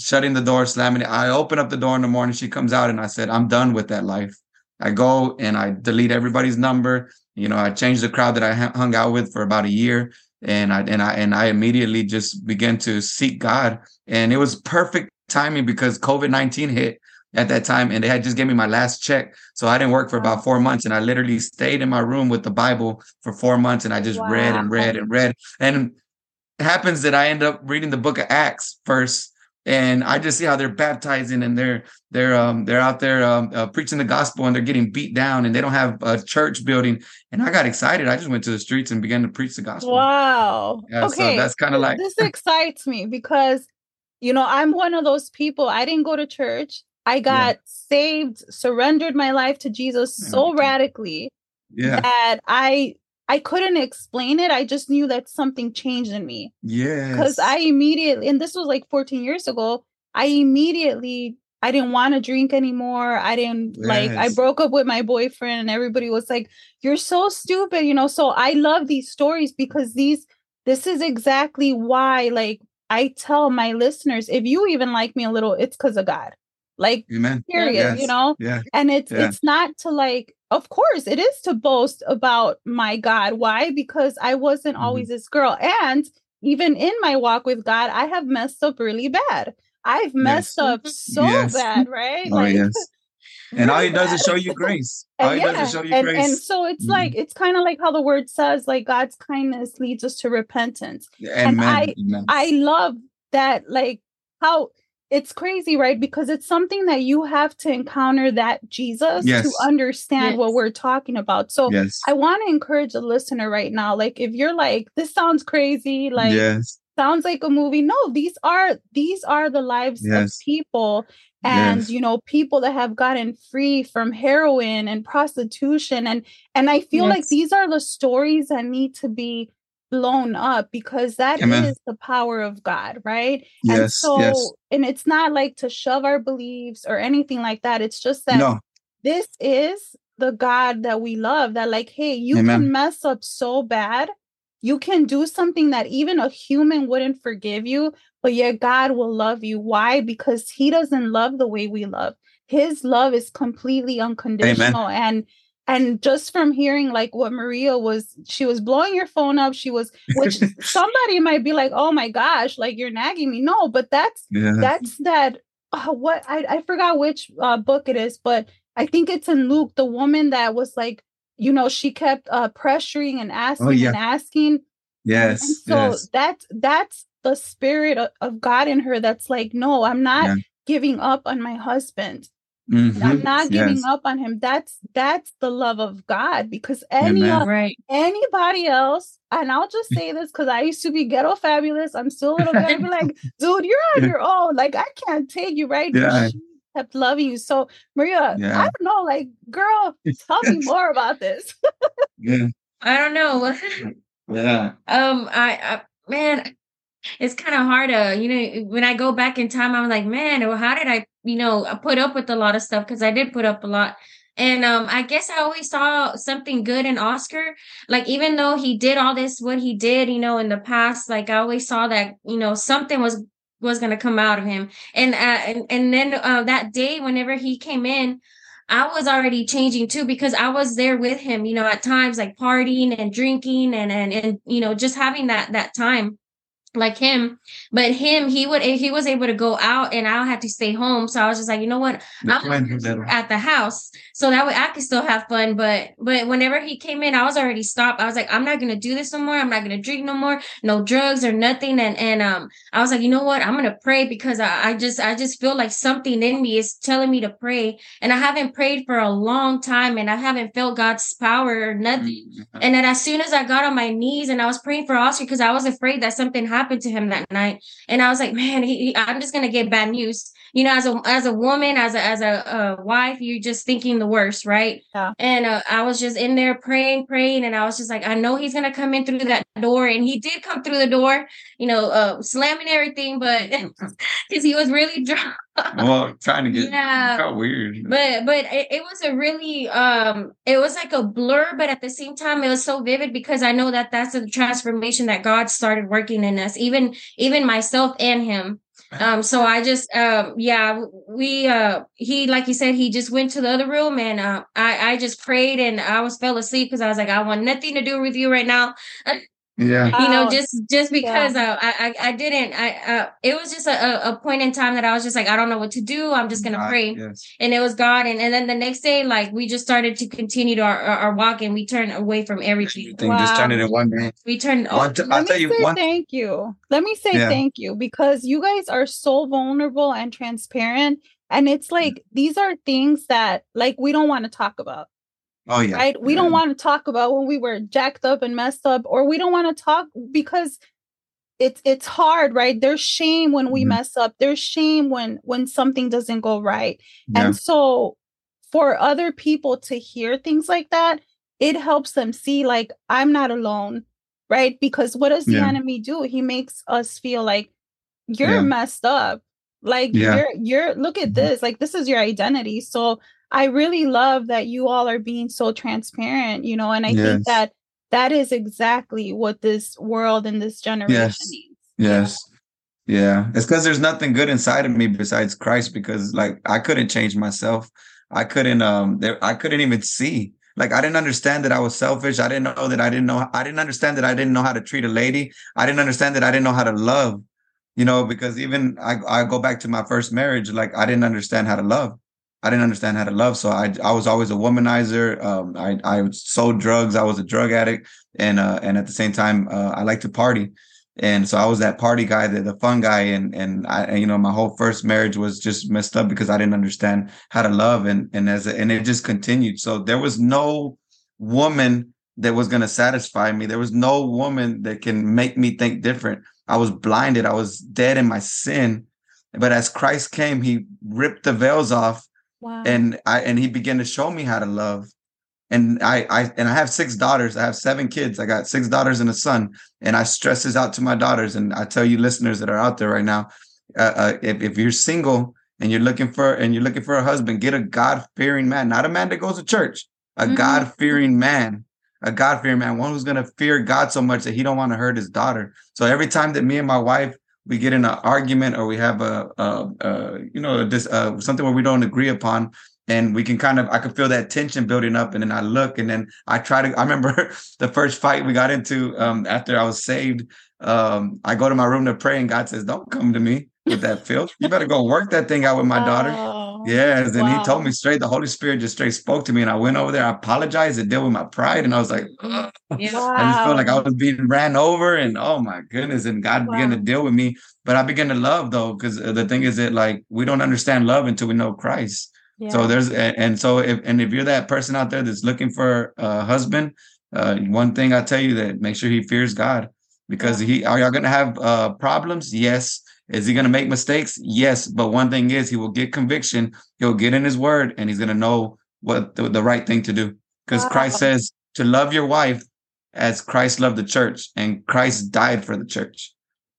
[SPEAKER 2] Shutting the door, slamming it. I open up the door in the morning. She comes out, and I said, "I'm done with that life." I go and I delete everybody's number. You know, I change the crowd that I hung out with for about a year, and I and I and I immediately just began to seek God, and it was perfect timing because COVID nineteen hit, at that time and they had just gave me my last check. So i didn't work for about four months and i literally stayed in my room with the bible for four months and i just wow. read and read and read. And it happens that i end up reading the book of acts first and i just see how they're baptizing and they're they're um they're out there um, uh, preaching the gospel and they're getting beat down and they don't have a church building. And i got excited. I just went to the streets and began to preach the gospel.
[SPEAKER 1] Wow.
[SPEAKER 2] Yeah, okay. so that's kind of like
[SPEAKER 1] this excites me because you know i'm one of those people i didn't go to church I got yeah. saved, surrendered my life to Jesus so radically
[SPEAKER 2] yeah.
[SPEAKER 1] that I I couldn't explain it. I just knew that something changed in me.
[SPEAKER 2] Yeah.
[SPEAKER 1] Because I immediately, and this was like 14 years ago, I immediately I didn't want to drink anymore. I didn't yes. like I broke up with my boyfriend and everybody was like, You're so stupid, you know. So I love these stories because these this is exactly why like I tell my listeners, if you even like me a little, it's because of God like
[SPEAKER 2] Amen.
[SPEAKER 1] period yes. you know
[SPEAKER 2] yeah
[SPEAKER 1] and it's
[SPEAKER 2] yeah.
[SPEAKER 1] it's not to like of course it is to boast about my god why because i wasn't mm-hmm. always this girl and even in my walk with god i have messed up really bad i've messed yes. up so yes. bad right
[SPEAKER 2] oh, like yes. and all he does is show you grace all yeah. does is show you
[SPEAKER 1] and,
[SPEAKER 2] grace
[SPEAKER 1] and so it's mm-hmm. like it's kind of like how the word says like god's kindness leads us to repentance
[SPEAKER 2] Amen.
[SPEAKER 1] and i
[SPEAKER 2] Amen.
[SPEAKER 1] i love that like how it's crazy, right? Because it's something that you have to encounter that Jesus
[SPEAKER 2] yes.
[SPEAKER 1] to understand yes. what we're talking about. So
[SPEAKER 2] yes.
[SPEAKER 1] I want to encourage a listener right now. Like if you're like, this sounds crazy, like
[SPEAKER 2] yes.
[SPEAKER 1] sounds like a movie. No, these are these are the lives of people and you know people that have gotten free from heroin and prostitution and and i feel like these are the stories that need to be blown up because that Amen. is the power of God, right?
[SPEAKER 2] Yes,
[SPEAKER 1] and so
[SPEAKER 2] yes.
[SPEAKER 1] and it's not like to shove our beliefs or anything like that. It's just that
[SPEAKER 2] no.
[SPEAKER 1] this is the God that we love that like hey, you Amen. can mess up so bad. You can do something that even a human wouldn't forgive you, but yet God will love you. Why? Because he doesn't love the way we love. His love is completely unconditional Amen. and and just from hearing like what maria was she was blowing your phone up she was which somebody might be like oh my gosh like you're nagging me no but that's
[SPEAKER 2] yeah.
[SPEAKER 1] that's that uh, what I, I forgot which uh, book it is but i think it's in luke the woman that was like you know, she kept uh pressuring and asking
[SPEAKER 2] Oh, yeah.
[SPEAKER 1] and asking.
[SPEAKER 2] Yes.
[SPEAKER 1] And so
[SPEAKER 2] yes.
[SPEAKER 1] that's that's the spirit of, of God in her that's like, no, I'm not
[SPEAKER 2] Yeah.
[SPEAKER 1] giving up on my husband.
[SPEAKER 2] Mhm.
[SPEAKER 1] I'm not giving
[SPEAKER 2] Yes.
[SPEAKER 1] up on him. That's that's the love of God because any
[SPEAKER 2] Amen.
[SPEAKER 3] Right.
[SPEAKER 1] anybody else, and I'll just say this because I used to be ghetto fabulous. I'm still a little bit I'd like, dude, you're on
[SPEAKER 2] Yeah.
[SPEAKER 1] your own. Like, I can't take you, right? But
[SPEAKER 2] Yeah.
[SPEAKER 1] She kept loving you. So, Maria,
[SPEAKER 2] Yeah.
[SPEAKER 1] I don't know, like, girl, tell me more about this.
[SPEAKER 2] Yeah.
[SPEAKER 3] I don't know.
[SPEAKER 2] Yeah.
[SPEAKER 3] Um, I, I man, it's kind of hard to, you know, when I go back in time, I'm like, man, well, how did I, you know, put up with a lot of stuff because I did put up a lot. And um, I guess I always saw something good in Oscar. Like even though he did all this, what he did, you know, in the past, like I always saw that, you know, something was was gonna come out of him. And uh, and and then uh, that day, whenever he came in, I was already changing too because I was there with him, you know, at times like partying and drinking and and and you know just having that that time like him but him he would he was able to go out and I had to stay home. So I was just like you know what?
[SPEAKER 2] The
[SPEAKER 3] I'm at the house so that way I could still have fun but but whenever he came in I was already stopped. I was like I'm not gonna do this no more. I'm not gonna drink no more. No drugs or nothing. And and um I was like you know what? I'm gonna pray because I, I just I just feel like something in me is telling me to pray. And I haven't prayed for a long time and I haven't felt God's power or nothing.
[SPEAKER 2] Mhm.
[SPEAKER 3] and then as soon as I got on my knees and I was praying for Oscar because I was afraid that something happened to him that night, and I was like, man, he, he- I'm just gonna get bad news. You know, as a as a woman, as a as a uh, wife, you're just thinking the worst, right?
[SPEAKER 1] Yeah.
[SPEAKER 3] And uh, I was just in there praying, praying, and I was just like, I know he's gonna come in through that door, and he did come through the door, you know, uh, slamming everything, but because he was really drunk.
[SPEAKER 2] Well, trying to get
[SPEAKER 3] Yeah.
[SPEAKER 2] felt weird.
[SPEAKER 3] but but it, it was a really um it was like a blur but at the same time it was so vivid because i know that that's the transformation that god started working in us even even myself and him um so i just um yeah we uh he like you said he just went to the other room and uh i i just prayed and i was fell asleep because i was like i want nothing to do with you right now
[SPEAKER 2] Yeah.
[SPEAKER 3] you know just just because uh, I, I i didn't i uh it was just a, a- a point in time that i was just like i don't know what to do i'm just gonna
[SPEAKER 2] God,
[SPEAKER 3] pray
[SPEAKER 2] Yes.
[SPEAKER 3] and it was God. And, and then the next day, like we just started to continue to our, our, our walk and we turned away from everything.
[SPEAKER 2] Thing, Just
[SPEAKER 1] Wow.
[SPEAKER 2] turn it in one day.
[SPEAKER 3] We turned
[SPEAKER 2] I want to-
[SPEAKER 1] Let
[SPEAKER 2] I'll
[SPEAKER 1] me
[SPEAKER 2] tell you
[SPEAKER 1] say
[SPEAKER 2] one.
[SPEAKER 1] thank you. Let me say
[SPEAKER 2] Yeah.
[SPEAKER 1] thank you because you guys are so vulnerable and transparent. And it's
[SPEAKER 2] Mm-hmm.
[SPEAKER 1] like these are things that like we don't want to talk about.
[SPEAKER 2] Oh yeah.
[SPEAKER 1] right? We
[SPEAKER 2] Yeah.
[SPEAKER 1] don't want to talk about when we were jacked up and messed up, or we don't want to talk because it's it's hard, right? There's shame when we
[SPEAKER 2] Mhm.
[SPEAKER 1] mess up. There's shame when when something doesn't go right.
[SPEAKER 2] Yeah.
[SPEAKER 1] And so for other people to hear things like that, it helps them see like I'm not alone, right? Because what does the
[SPEAKER 2] Yeah.
[SPEAKER 1] enemy do? He makes us feel like you're messed up. Like you're you're look at
[SPEAKER 2] Mhm.
[SPEAKER 1] this, like this is your identity. So I really love that you all are being so transparent, you know, and I
[SPEAKER 2] Yes.
[SPEAKER 1] think that that is exactly what this world and this generation
[SPEAKER 2] Yes.
[SPEAKER 1] needs.
[SPEAKER 2] Yes. Yeah. It's because there's nothing good inside of me besides Christ because like I couldn't change myself. I couldn't um there I couldn't even see. Like I didn't understand that I was selfish. I didn't know that I didn't know I didn't understand that I didn't know how to treat a lady. I didn't understand that I didn't know how to love. You know, because even I I go back to my first marriage, like I didn't understand how to love. I didn't understand how to love. So I I was always a womanizer. Um I I sold drugs. I was a drug addict and uh and at the same time uh, I like to party and so I was that party guy, the, the fun guy, and and I, and, you know, my whole first marriage was just messed up because I didn't understand how to love, and and as a, and it just continued. So there was no woman that was gonna satisfy me. There was no woman that can make me think different. I was blinded. I was dead in my sin, but as Christ came, He ripped the veils off,
[SPEAKER 1] Wow.
[SPEAKER 2] and I and He began to show me how to love. And I, I and I have six daughters. I have seven kids. I got six daughters and a son and I stress this out to my daughters. And I tell you, listeners that are out there right now, uh, uh, if if you're single and you're looking for and you're looking for a husband, get a God fearing man, not a man that goes to church, a
[SPEAKER 3] Mhm.
[SPEAKER 2] God fearing man, a God fearing man, one who's gonna fear God so much that he don't want to hurt his daughter. So every time that me and my wife we get in an argument or we have a, a, a you know this uh, something where we don't agree upon and we can kind of I can feel that tension building up and then I look and then I try to I remember the first fight we got into um after I was saved um I go to my room to pray and God says don't come to me with that filth. You better go work that thing out with my daughter Yes, and wow. he told me straight. The Holy Spirit just straight spoke to me, and I went over there. I apologized and dealt with my pride, and I was like, yeah. I just felt like I was being ran over, and oh my goodness! And God wow. began to deal with me. But I began to love though, because uh, the thing is that like we don't understand love until we know Christ. Yeah. So there's and so if and if you're that person out there that's looking for a husband, uh, one thing I tell you that make sure he fears God because yeah. he are y'all gonna have uh, problems? Yes. Is he gonna make mistakes? Yes. But one thing is he will get conviction. He'll get in his word and he's gonna know what the, the right thing to do. Because wow. Christ says to love your wife as Christ loved the church, and Christ died for the church.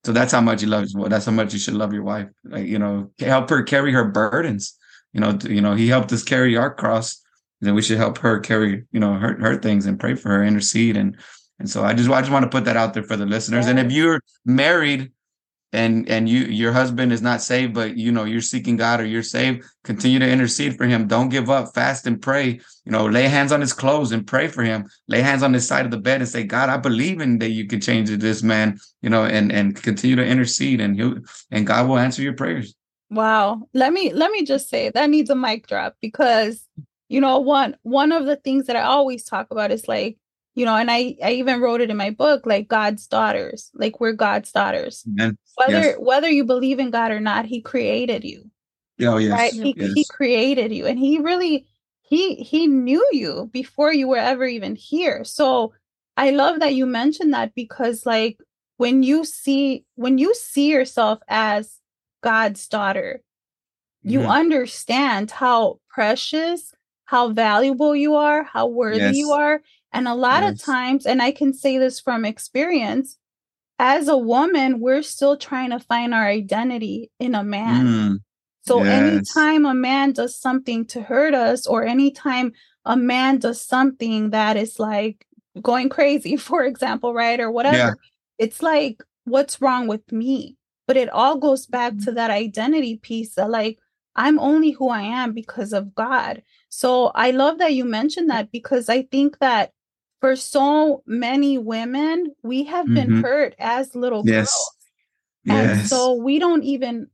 [SPEAKER 2] So that's how much he loves. Well, that's how much you should love your wife. Like you know, help her carry her burdens. You know, you know, he helped us carry our cross then we should help her carry, you know, her her things and pray for her, intercede, and and so I just I just want to put that out there for the listeners. Yeah. And if you're married and and you your husband is not saved, but you know you're seeking God or you're saved, continue to intercede for him. Don't give up. Fast and pray. You know, lay hands on his clothes and pray for him. Lay hands on his side of the bed and say, God, I believe in that you can change this man. You know, and and continue to intercede, and you and God will answer your prayers.
[SPEAKER 1] Wow. Let me let me just say that needs a mic drop because you know one one of the things that i always talk about is like you know and i i even wrote it in my book like god's daughters like we're god's daughters Amen. whether yes. whether you believe in god or not he created you
[SPEAKER 2] oh yes
[SPEAKER 1] right he, yes. he created you and he really he he knew you before you were ever even here so i love that you mentioned that because like when you see when you see yourself as god's daughter you mm-hmm. understand how precious how valuable you are, how worthy yes. you are. And a lot yes. of times, and I can say this from experience, as a woman, we're still trying to find our identity in a man. Mm. So yes. anytime a man does something to hurt us, or anytime a man does something that is like going crazy, for example, right? Or whatever, yeah. it's like, what's wrong with me? But it all goes back to that identity piece that, like, I'm only who I am because of God. So I love that you mentioned that because I think that for so many women, we have mm-hmm. been hurt as little yes. girls. Yes. And so we don't even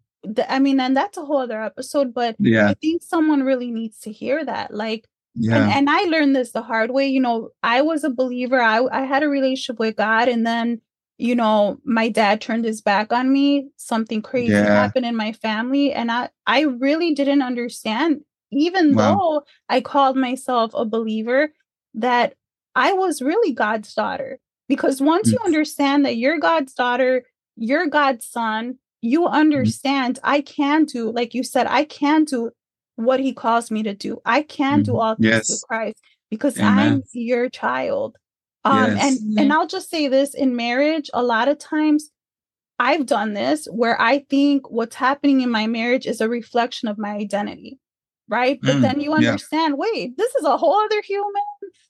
[SPEAKER 1] I mean, and that's a whole other episode, but yeah. I think someone really needs to hear that. Like, yeah. and, and I learned this the hard way. You know, I was a believer. I I had a relationship with God, and then you know my dad turned his back on me something crazy yeah. happened in my family and i i really didn't understand even wow. though i called myself a believer that i was really god's daughter because once mm. you understand that you're god's daughter you're god's son you mm. understand mm. i can do like you said i can do what he calls me to do i can mm. do all things yes. through christ because Amen. i'm your child um, yes. and and mm-hmm. I'll just say this in marriage, a lot of times I've done this where I think what's happening in my marriage is a reflection of my identity. Right. But mm, then you understand, yeah. wait, this is a whole other human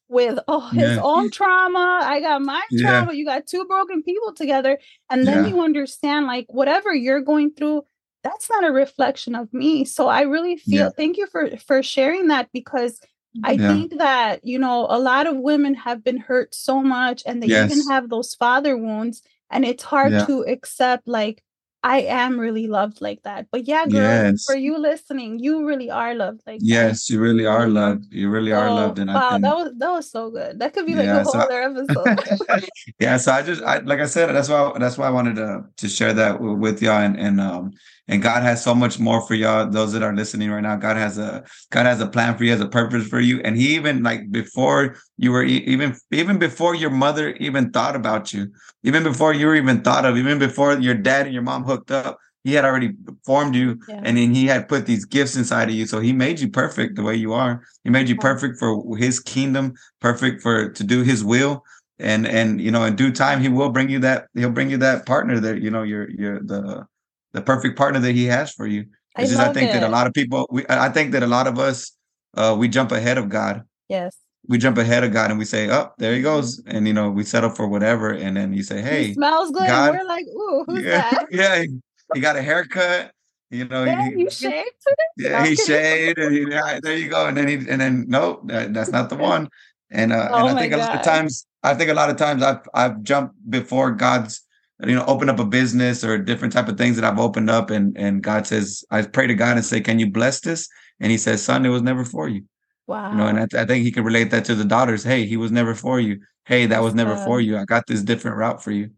[SPEAKER 1] with oh, his yeah. own trauma. I got my trauma. Yeah. You got two broken people together. And then you understand, like, whatever you're going through, that's not a reflection of me. So I really feel thank you for for sharing that because I yeah. think that, you know, a lot of women have been hurt so much and they yes. even have those father wounds. And it's hard yeah. to accept, like, I am really loved like that. But yeah, girl, yes. for you listening, you really are loved like
[SPEAKER 2] yes, that. you really are loved. You really are loved.
[SPEAKER 1] And wow, think, that was that was so good. That could be like yeah, a whole so other episode.
[SPEAKER 2] yeah, so I just I like I said, that's why that's why I wanted to to share that with y'all and and um and God has so much more for y'all. Those that are listening right now, God has a God has a plan for you, has a purpose for you, and He even like before you were even even before your mother even thought about you, even before you were even thought of, even before your dad and your mom hooked up, He had already formed you, yeah. and then He had put these gifts inside of you. So He made you perfect the way you are. He made you perfect for His kingdom, perfect for to do His will and and you know in due time he will bring you that he'll bring you that partner that you know you're you're the the perfect partner that he has for you. I, just, I think it. that a lot of people, we, I think that a lot of us, uh, we jump ahead of God.
[SPEAKER 1] Yes.
[SPEAKER 2] We jump ahead of God and we say, "Oh, there he goes," and you know we settle for whatever, and then you say, "Hey,
[SPEAKER 1] he smells good." God, we're like, "Ooh, who's
[SPEAKER 2] yeah,
[SPEAKER 1] that?"
[SPEAKER 2] Yeah, he got a haircut. You know,
[SPEAKER 1] yeah, he, you shaved today.
[SPEAKER 2] Yeah, he shaved, and he, yeah, there you go. And then he, and then nope, that, that's not the one. And uh, oh and I think God. a lot of times, I think a lot of times I've I've jumped before God's you know open up a business or different type of things that i've opened up and and god says i pray to god and say can you bless this and he says, "Son, it was never for you."
[SPEAKER 1] Wow.
[SPEAKER 2] You know, and I, I think he can relate that to the daughters. Hey, he was never for you. Hey, that was never for you. I got this different route for you.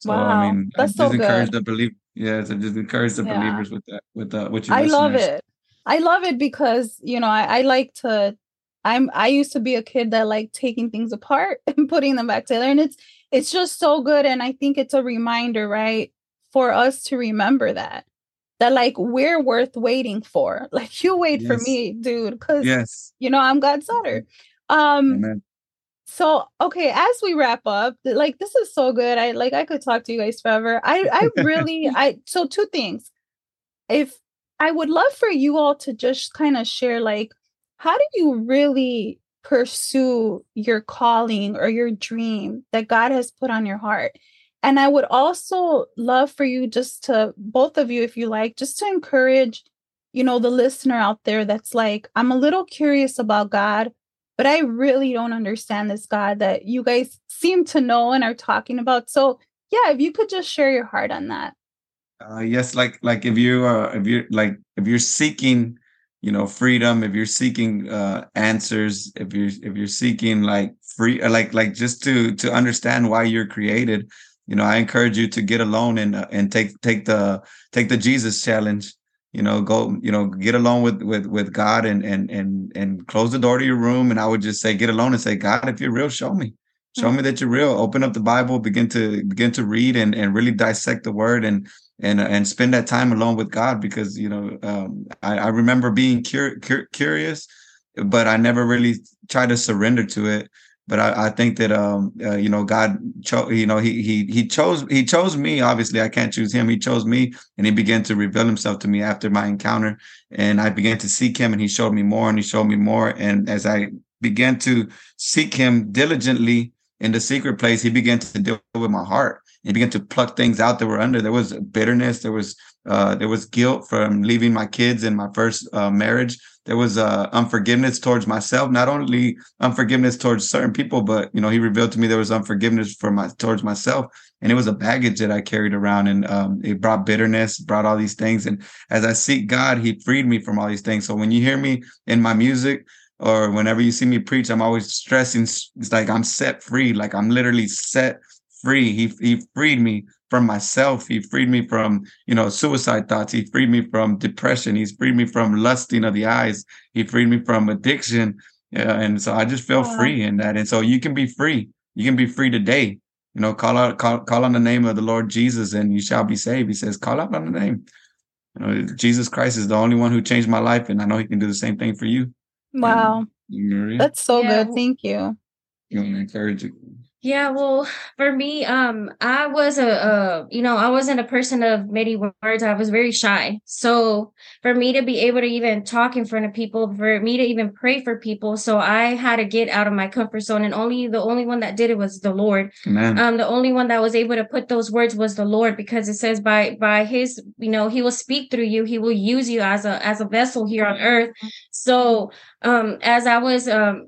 [SPEAKER 2] So
[SPEAKER 1] Wow,
[SPEAKER 2] I mean,
[SPEAKER 1] that's
[SPEAKER 2] just
[SPEAKER 1] so
[SPEAKER 2] encourage
[SPEAKER 1] good.
[SPEAKER 2] the believe. Yeah, so just encourage the
[SPEAKER 1] Yeah.
[SPEAKER 2] believers with that. With uh, with your
[SPEAKER 1] I love it. I love it because you know I, I like to. I'm I used to be a kid that liked taking things apart and putting them back together, and it's it's just so good. And I think it's a reminder, right, for us to remember that that like we're worth waiting for. Like you wait for me, dude, because
[SPEAKER 2] Yes.
[SPEAKER 1] you know I'm God's daughter. Um,
[SPEAKER 2] Amen.
[SPEAKER 1] so okay, as we wrap up, like this is so good. I like I could talk to you guys forever. I I really I so two things. If I would love for you all to just kind of share like how do you really pursue your calling or your dream that God has put on your heart? And I would also love for you just to both of you if you like just to encourage you know the listener out there that's like I'm a little curious about God but I really don't understand this God that you guys seem to know and are talking about. So, yeah, if you could just share your heart on that.
[SPEAKER 2] Uh, yes, like like if you uh if you're like if you're seeking, you know, freedom, if you're seeking uh answers, if you're if you're seeking like free uh, like like just to to understand why you're created, you know, I encourage you to get alone and uh, and take take the take the Jesus challenge. You know, go you know get alone with with with God and and and and close the door to your room. And I would just say get alone and say, God, if you're real, show me show me that you're real open up the bible begin to begin to read and, and really dissect the word and and and spend that time alone with god because you know um, I, I remember being cur- cur- curious but i never really tried to surrender to it but i, I think that um uh, you know god chose you know he he he chose he chose me obviously i can't choose him he chose me and he began to reveal himself to me after my encounter and i began to seek him and he showed me more and he showed me more and as i began to seek him diligently in the secret place, he began to deal with my heart. He began to pluck things out that were under. There was bitterness. There was uh, there was guilt from leaving my kids in my first uh, marriage. There was uh, unforgiveness towards myself. Not only unforgiveness towards certain people, but you know, he revealed to me there was unforgiveness for my towards myself, and it was a baggage that I carried around, and um, it brought bitterness, brought all these things. And as I seek God, He freed me from all these things. So when you hear me in my music, or whenever you see me preach, I'm always stressing it's like I'm set free, like I'm literally set free. He he freed me from myself. He freed me from, you know, suicide thoughts. He freed me from depression. He's freed me from lusting of the eyes. He freed me from addiction. Yeah, and so I just feel
[SPEAKER 1] Wow.
[SPEAKER 2] free in that. And so you can be free. You can be free today. You know, call out, call, call on the name of the Lord Jesus, and you shall be saved. He says, call out on the name. You know, Jesus Christ is the only one who changed my life, and I know He can do the same thing for you.
[SPEAKER 1] Wow.
[SPEAKER 2] Maria,
[SPEAKER 1] That's so
[SPEAKER 3] Yeah.
[SPEAKER 1] good. Thank you.
[SPEAKER 2] you want to encourage you?
[SPEAKER 3] Yeah, well, for me, um, I was a, a, you know, I wasn't a person of many words. I was very shy. So for me to be able to even talk in front of people, for me to even pray for people, so I had to get out of my comfort zone. And only the only one that did it was the Lord.
[SPEAKER 2] Amen.
[SPEAKER 3] Um, the only one that was able to put those words was the Lord, because it says by by His, you know, He will speak through you. He will use you as a as a vessel here on earth. So, um, as I was, um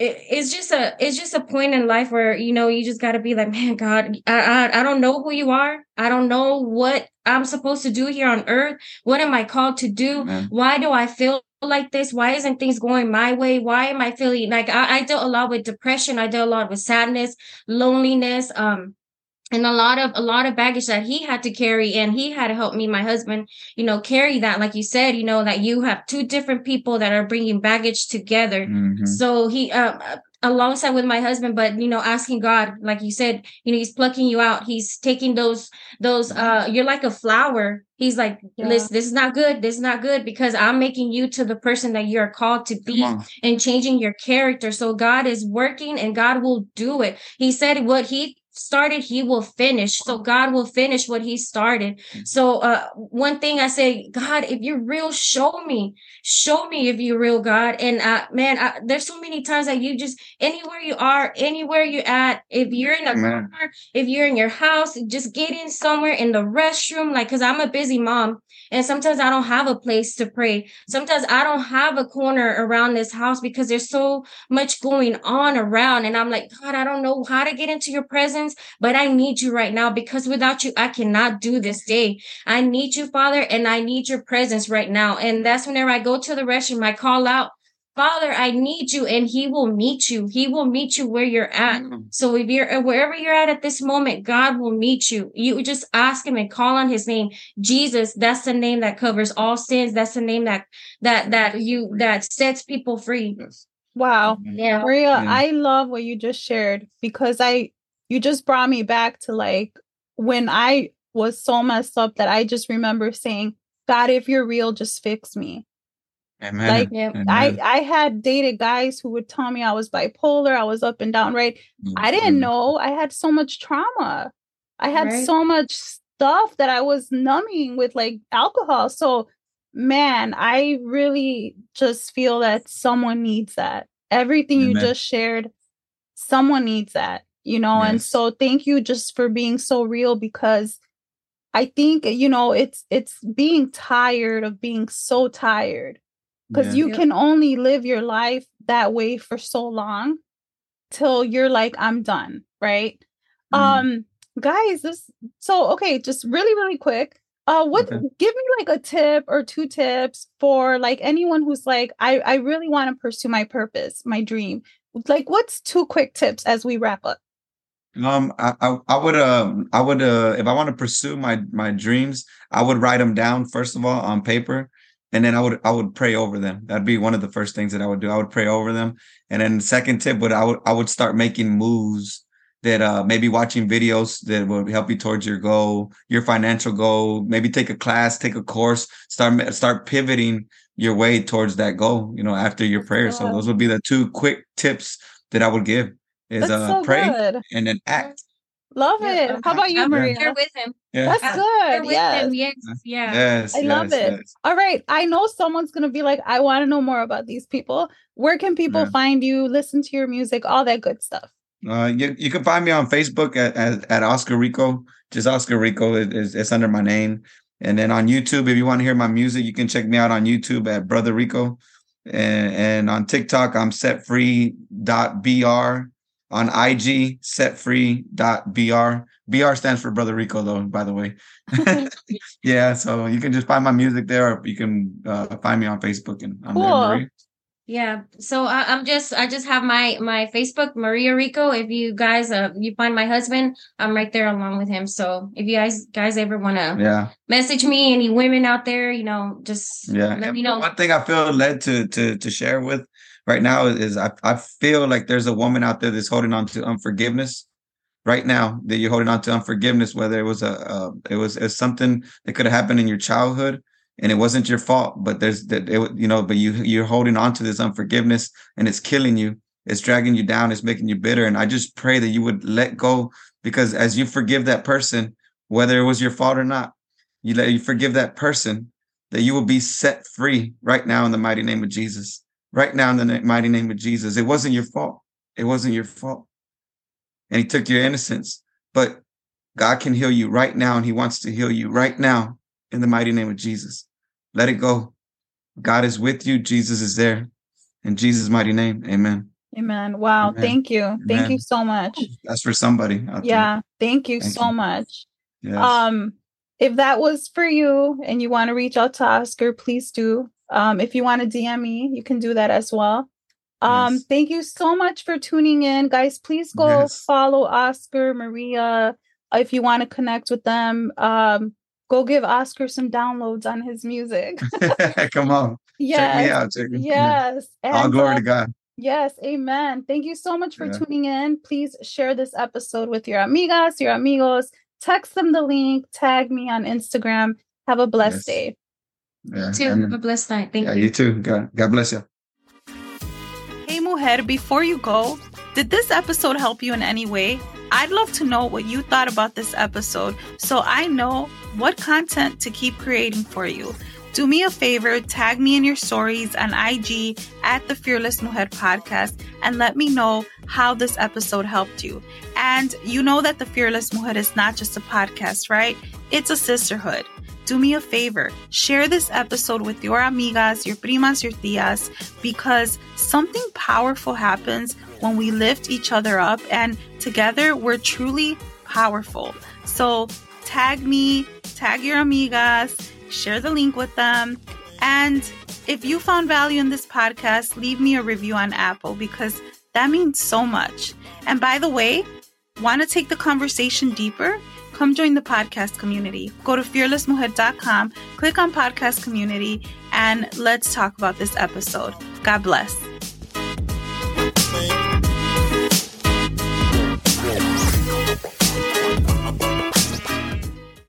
[SPEAKER 3] it, it's just a it's just a point in life where you know you just got to be like man god I, I i don't know who you are. I don't know what i'm supposed to do here on earth. What am i called to do?
[SPEAKER 2] Amen.
[SPEAKER 3] why do i feel like this? Why isn't things going my way? Why am i feeling like i, I dealt a lot with depression. I dealt a lot with sadness loneliness um and a lot of a lot of baggage that he had to carry and he had to help me my husband you know carry that like you said you know that you have two different people that are bringing baggage together
[SPEAKER 2] Mhm.
[SPEAKER 3] so he um alongside with my husband but you know asking god like you said you know he's plucking you out he's taking those those uh you're like a flower he's like
[SPEAKER 1] Yeah.
[SPEAKER 3] listen this is not good this is not good because i'm making you to the person that you're called to be and changing your character. So God is working and God will do it. He said what he started he will finish. So god will finish what he started. So uh one thing i say god if you're real show me. Show me if you're real god. And uh man I, there's so many times that you just anywhere you are anywhere you're at if you're in a
[SPEAKER 2] Amen.
[SPEAKER 3] car if you're in your house just get in somewhere in the restroom. Like because i'm a busy mom and sometimes i don't have a place to pray. Sometimes i don't have a corner around this house because there's so much going on around. And i'm like god i don't know how to get into your presence sins, but I need you right now because without you, I cannot do this day. I need you, Father, and I need your presence right now. And that's whenever I go to the restroom, I call out, Father, I need you, and He will meet you. He will meet you where you're at. Mm. So if you're uh, wherever you're at at this moment, God will meet you. You just ask Him and call on His name, Jesus. That's the name that covers all sins. That's the name that that that you that sets people free.
[SPEAKER 1] Wow, yeah, Maria, yeah. I love what you just shared because I you just brought me back to like when I was so messed up that I just remember saying, God, if you're real, just fix me. Amen. Like Amen. I I had dated guys who would tell me I was bipolar, I was up and down, right? Mm-hmm. I didn't know I had so much trauma. I had right. so much stuff that I was numbing with like alcohol. So man, I really just feel that someone needs that. Everything Amen. you just shared, someone needs that, you know. Yes. And so thank you just for being so real because I think you know it's it's being tired of being so tired because yeah. you yeah. can only live your life that way for so long till you're like i'm done right mm. um guys this so okay just really really quick uh what okay. give me like a tip or two tips for like anyone who's like i i really want to pursue my purpose my dream like what's two quick tips as we wrap up
[SPEAKER 2] um i i, I would uh, i would uh if i want to pursue my my dreams i would write them down first of all on paper and then I would I would pray over them. That'd be one of the first things that I would do. I would pray over them, and then the second tip would I would I would start making moves that uh maybe watching videos that would help you towards your goal, your financial goal. Maybe take a class, take a course, start start pivoting your way towards that goal. You know, after your prayer. So those would be the two quick tips that I would give: is That's uh so pray good. and then act.
[SPEAKER 1] Love yeah, it. How about you, I'm Maria?
[SPEAKER 3] Here with him.
[SPEAKER 1] Yeah. That's good.
[SPEAKER 3] Yes. Him. yes. Yeah. Yes.
[SPEAKER 1] I love yes, it. Yes. All right. I know someone's gonna be like, I want to know more about these people. Where can people yeah. find you, listen to your music, all that good stuff?
[SPEAKER 2] Uh, you, you can find me on Facebook at, at, at Oscar Rico. Just Oscar Rico is it's under my name. And then on YouTube, if you want to hear my music, you can check me out on YouTube at Brother Rico. And, and on TikTok, I'm setfree.br on IG, setfree.br. BR stands for Brother Rico, though, by the way. yeah, so you can just find my music there, or you can uh, find me on Facebook, and I'm cool. there, Marie.
[SPEAKER 3] Yeah, so I, am just I just have my my Facebook Maria Rico. If you guys uh you find my husband, I'm right there along with him. So if you guys guys ever want to
[SPEAKER 2] yeah
[SPEAKER 3] message me, any women out there, you know, just
[SPEAKER 2] yeah. Let me know. One thing I feel led to to to share with right now is I, I feel like there's a woman out there that's holding on to unforgiveness right now that you're holding on to unforgiveness whether it was a uh, it was it's something that could have happened in your childhood and it wasn't your fault but there's that it, you know but you you're holding on to this unforgiveness and it's killing you it's dragging you down it's making you bitter. And i just pray that you would let go because as you forgive that person whether it was your fault or not you let you forgive that person that you will be set free right now in the mighty name of jesus right now in the mighty name of Jesus. It wasn't your fault. It wasn't your fault. And he took your innocence. But God can heal you right now, and he wants to heal you right now in the mighty name of Jesus. Let it go. God is with you. Jesus is there. In Jesus' mighty name, amen.
[SPEAKER 1] Amen. Wow. Amen. Thank you. Amen. Thank you so much.
[SPEAKER 2] That's for somebody.
[SPEAKER 1] Yeah. Thank you thank so you. much. Yes. Um, if that was for you and you want to reach out to Oscar, please do. Um, if you want to DM me, you can do that as well. Um, yes. Thank you so much for tuning in, guys. Please go yes. follow Oscar, Maria. If you want to connect with them, um, go give Oscar some downloads on his music.
[SPEAKER 2] Come on. Yes. Check me out. Check me.
[SPEAKER 1] Yes.
[SPEAKER 2] And, All glory uh, to God.
[SPEAKER 1] Yes, amen. Thank you so much for yeah. tuning in. Please share this episode with your amigas, your amigos. Text them the link, tag me on Instagram. Have a blessed yes. day.
[SPEAKER 3] Yeah. You too. Have a blessed night. Thank
[SPEAKER 2] yeah,
[SPEAKER 3] you.
[SPEAKER 2] You too. God, God bless you.
[SPEAKER 1] Hey, Mujer, before you go, did this episode help you in any way? I'd love to know what you thought about this episode so I know what content to keep creating for you. Do me a favor, tag me in your stories on IG at the Fearless Mujer podcast and let me know how this episode helped you. And you know that the Fearless Mujer is not just a podcast, right? It's a sisterhood do me a favor, share this episode with your amigas, your primas, your tias, because something powerful happens when we lift each other up, and together we're truly powerful. So tag me, tag your amigas, share the link with them. And if you found value in this podcast, leave me a review on Apple because that means so much. And by the way, want to take the conversation deeper? Come join the podcast community. Go to fearlessmujer.com, click on podcast community, and let's talk about this episode. God bless.